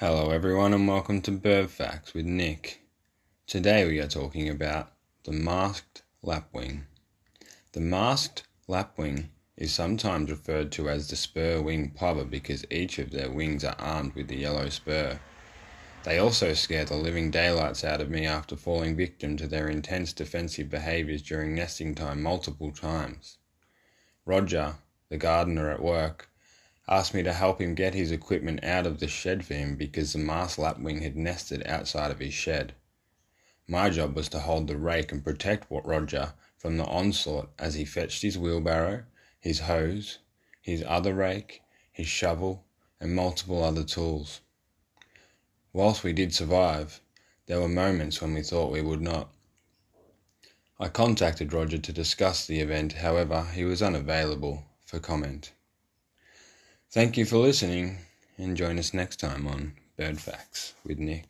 Hello, everyone, and welcome to Bird Facts with Nick. Today we are talking about the masked lapwing. The masked lapwing is sometimes referred to as the spur wing plover because each of their wings are armed with the yellow spur. They also scare the living daylights out of me after falling victim to their intense defensive behaviours during nesting time multiple times. Roger, the gardener at work, asked me to help him get his equipment out of the shed for him because the masked lapwing had nested outside of his shed. My job was to hold the rake and protect Roger from the onslaught as he fetched his wheelbarrow, his hose, his other rake, his shovel, and multiple other tools. Whilst we did survive, there were moments when we thought we would not. I contacted Roger to discuss the event, however, he was unavailable for comment. Thank you for listening and join us next time on Bird Facts with Nick.